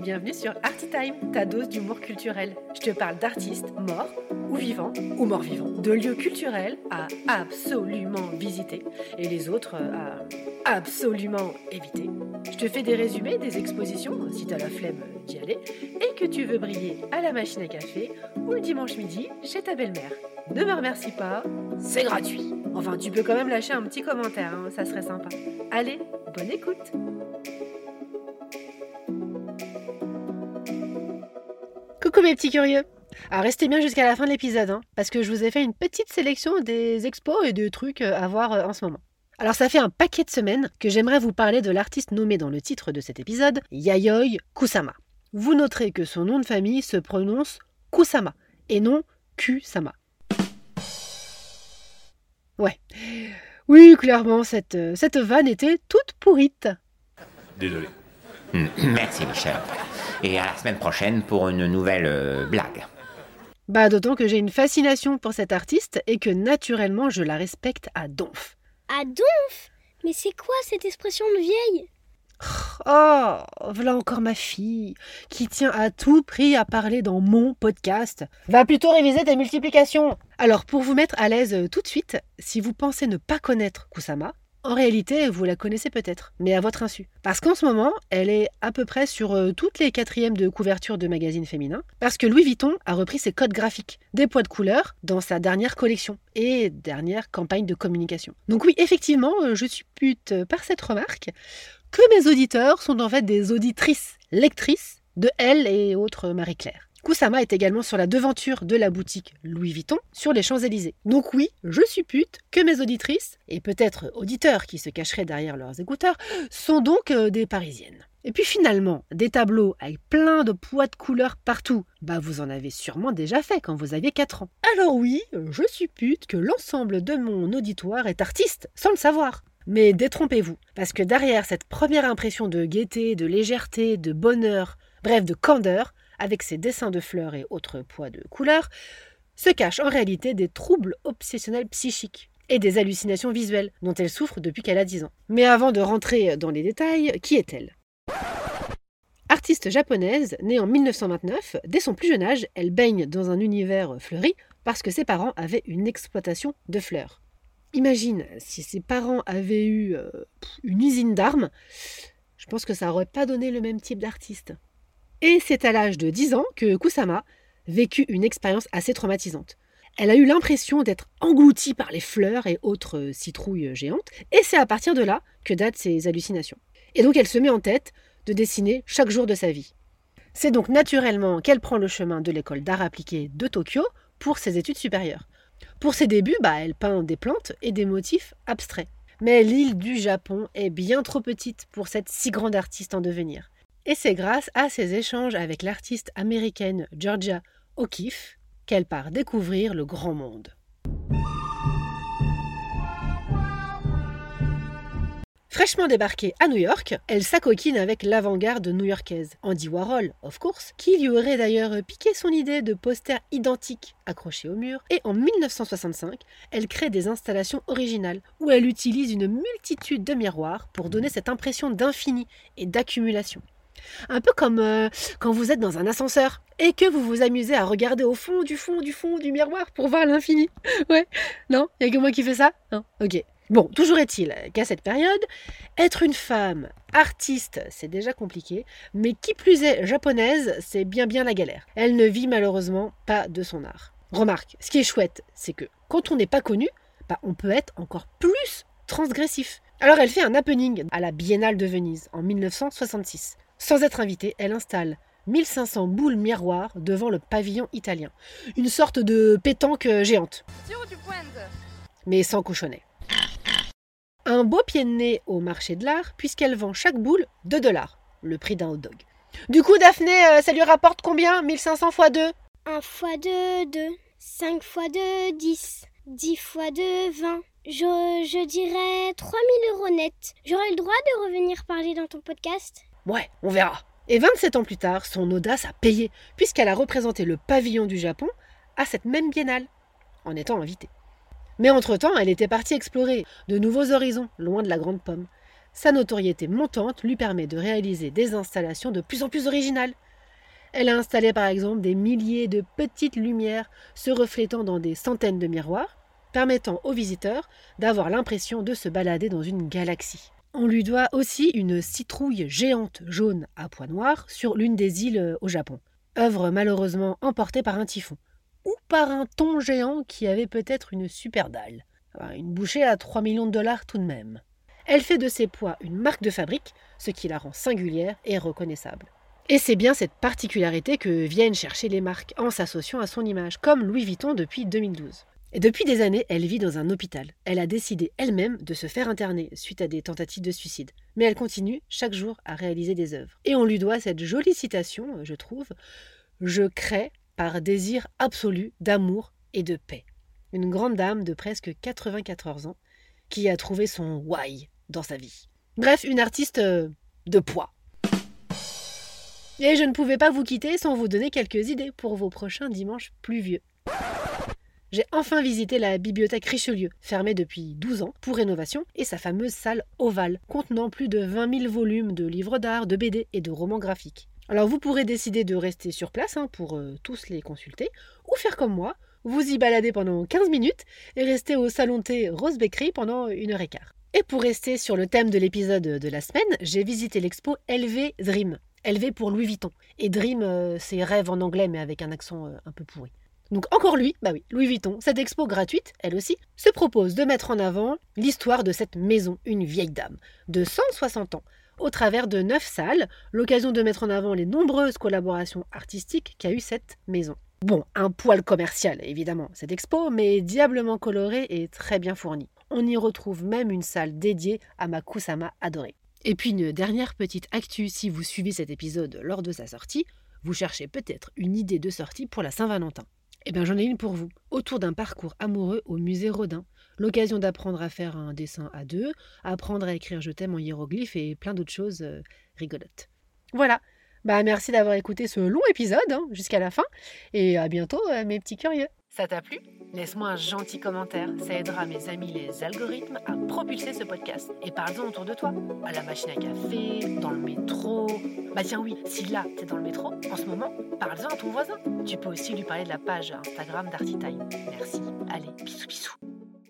Bienvenue sur Artitime, ta dose d'humour culturel. Je te parle d'artistes morts ou vivants ou morts vivants, de lieux culturels à absolument visiter et les autres à absolument éviter. Je te fais des résumés des expositions si t'as la flemme d'y aller et que tu veux briller à la machine à café ou le dimanche midi chez ta belle-mère. Ne me remercie pas, c'est gratuit. Enfin, tu peux quand même lâcher un petit commentaire, hein, ça serait sympa. Allez, bonne écoute Coucou mes petits curieux Alors restez bien jusqu'à la fin de l'épisode, hein, parce que je vous ai fait une petite sélection des expos et de trucs à voir euh, en ce moment. Alors ça fait un paquet de semaines que j'aimerais vous parler de l'artiste nommé dans le titre de cet épisode, Yayoi Kusama. Vous noterez que son nom de famille se prononce Kusama et non Kusama. Ouais. Oui, clairement, cette, euh, cette vanne était toute pourrite. Désolé. Merci Michel. Et à la semaine prochaine pour une nouvelle euh, blague. Bah d'autant que j'ai une fascination pour cette artiste et que naturellement je la respecte à donf. À donf Mais c'est quoi cette expression de vieille? Oh, voilà encore ma fille, qui tient à tout prix à parler dans mon podcast. Va plutôt réviser tes multiplications. Alors, pour vous mettre à l'aise euh, tout de suite, si vous pensez ne pas connaître Kusama, en réalité, vous la connaissez peut-être, mais à votre insu. Parce qu'en ce moment, elle est à peu près sur euh, toutes les quatrièmes de couverture de magazines féminins, parce que Louis Vuitton a repris ses codes graphiques, des poids de couleur, dans sa dernière collection et dernière campagne de communication. Donc oui, effectivement, euh, je suis pute par cette remarque que mes auditeurs sont en fait des auditrices, lectrices de Elle et autres Marie-Claire. Kusama est également sur la devanture de la boutique Louis Vuitton sur les Champs-Élysées. Donc oui, je suis pute que mes auditrices, et peut-être auditeurs qui se cacheraient derrière leurs écouteurs, sont donc euh, des parisiennes. Et puis finalement, des tableaux avec plein de poids de couleurs partout, bah vous en avez sûrement déjà fait quand vous aviez 4 ans. Alors oui, je suis pute que l'ensemble de mon auditoire est artiste, sans le savoir. Mais détrompez-vous, parce que derrière cette première impression de gaieté, de légèreté, de bonheur, bref de candeur, avec ses dessins de fleurs et autres poids de couleurs, se cachent en réalité des troubles obsessionnels psychiques et des hallucinations visuelles dont elle souffre depuis qu'elle a 10 ans. Mais avant de rentrer dans les détails, qui est-elle? Artiste japonaise, née en 1929, dès son plus jeune âge, elle baigne dans un univers fleuri parce que ses parents avaient une exploitation de fleurs. Imagine si ses parents avaient eu euh, une usine d'armes, je pense que ça n'aurait pas donné le même type d'artiste. Et c'est à l'âge de 10 ans que Kusama vécut une expérience assez traumatisante. Elle a eu l'impression d'être engloutie par les fleurs et autres citrouilles géantes, et c'est à partir de là que datent ses hallucinations. Et donc elle se met en tête de dessiner chaque jour de sa vie. C'est donc naturellement qu'elle prend le chemin de l'école d'art appliqué de Tokyo pour ses études supérieures. Pour ses débuts, bah, elle peint des plantes et des motifs abstraits. Mais l'île du Japon est bien trop petite pour cette si grande artiste en devenir. Et c'est grâce à ses échanges avec l'artiste américaine Georgia O'Keeffe qu'elle part découvrir le grand monde. Fraîchement débarquée à New York, elle s'acoquine avec l'avant-garde new-yorkaise, Andy Warhol, of course, qui lui aurait d'ailleurs piqué son idée de poster identique accroché au mur, et en 1965, elle crée des installations originales, où elle utilise une multitude de miroirs pour donner cette impression d'infini et d'accumulation. Un peu comme euh, quand vous êtes dans un ascenseur et que vous vous amusez à regarder au fond du fond du fond du miroir pour voir l'infini. Ouais, non? Il y a que moi qui fais ça? Non? Ok. Bon, toujours est-il qu'à cette période, être une femme artiste, c'est déjà compliqué, mais qui plus est japonaise, c'est bien bien la galère. Elle ne vit malheureusement pas de son art. Remarque, ce qui est chouette, c'est que quand on n'est pas connu, bah, on peut être encore plus transgressif. Alors elle fait un happening à la Biennale de Venise en 1966. Sans être invitée, elle installe 1500 boules miroirs devant le pavillon italien. Une sorte de pétanque géante. Mais sans cochonnet. Un beau pied de nez au marché de l'art, puisqu'elle vend chaque boule 2 dollars, le prix d'un hot dog. Du coup, Daphné, euh, ça lui rapporte combien 1500 x 2 1 x 2, 2. 5 x 2, 10. 10 x 2, 20. Je, je dirais 3000 euros net. J'aurai le droit de revenir parler dans ton podcast? Ouais, on verra. Et 27 ans plus tard, son audace a payé, puisqu'elle a représenté le pavillon du Japon à cette même biennale, en étant invitée. Mais entre-temps, elle était partie explorer de nouveaux horizons, loin de la grande pomme. Sa notoriété montante lui permet de réaliser des installations de plus en plus originales. Elle a installé par exemple des milliers de petites lumières se reflétant dans des centaines de miroirs, permettant aux visiteurs d'avoir l'impression de se balader dans une galaxie. On lui doit aussi une citrouille géante jaune à pois noirs sur l'une des îles euh, au Japon, œuvre malheureusement emportée par un typhon, ou par un thon géant qui avait peut-être une super dalle. Une bouchée à 3 millions de dollars tout de même. Elle fait de ses pois une marque de fabrique, ce qui la rend singulière et reconnaissable. Et c'est bien cette particularité que viennent chercher les marques en s'associant à son image, comme Louis Vuitton depuis 2012. Et depuis des années, elle vit dans un hôpital. Elle a décidé elle-même de se faire interner suite à des tentatives de suicide. Mais elle continue chaque jour à réaliser des œuvres. Et on lui doit cette jolie citation, je trouve Je crée par désir absolu d'amour et de paix. Une grande dame de presque 94 ans qui a trouvé son why dans sa vie. Bref, une artiste euh, de poids. Et je ne pouvais pas vous quitter sans vous donner quelques idées pour vos prochains dimanches pluvieux. J'ai enfin visité la bibliothèque Richelieu, fermée depuis 12 ans pour rénovation, et sa fameuse salle ovale, contenant plus de 20 000 volumes de livres d'art, de BD et de romans graphiques. Alors vous pourrez décider de rester sur place hein, pour euh, tous les consulter, ou faire comme moi, vous y balader pendant 15 minutes et rester au salon thé Rose Bakery pendant une heure et quart. Et pour rester sur le thème de l'épisode de la semaine, j'ai visité l'expo LV Dream. LV pour Louis Vuitton. Et Dream, euh, c'est rêve en anglais mais avec un accent euh, un peu pourri. Donc encore lui, bah oui, Louis Vuitton, cette expo gratuite, elle aussi, se propose de mettre en avant l'histoire de cette maison, une vieille dame, de 160 ans, au travers de neuf salles, l'occasion de mettre en avant les nombreuses collaborations artistiques qu'a eu cette maison. Bon, un poil commercial évidemment, cette expo, mais diablement colorée et très bien fournie. On y retrouve même une salle dédiée à ma Kusama adorée. Et puis une dernière petite actu si vous suivez cet épisode lors de sa sortie, vous cherchez peut-être une idée de sortie pour la Saint-Valentin. Eh bien, j'en ai une pour vous. Autour d'un parcours amoureux au musée Rodin. L'occasion d'apprendre à faire un dessin à deux, apprendre à écrire je t'aime en hiéroglyphe et plein d'autres choses euh, rigolotes. Voilà. Bah, merci d'avoir écouté ce long épisode hein, jusqu'à la fin. Et à bientôt, euh, mes petits curieux. Ça t'a plu? Laisse-moi un gentil commentaire, ça aidera mes amis les algorithmes à propulser ce podcast. Et parle-en autour de toi, à la machine à café, dans le métro. Bah tiens oui, si là t'es dans le métro, en ce moment, parle-en à ton voisin. Tu peux aussi lui parler de la page Instagram d'Artitime. Merci. Allez, bisous bisous.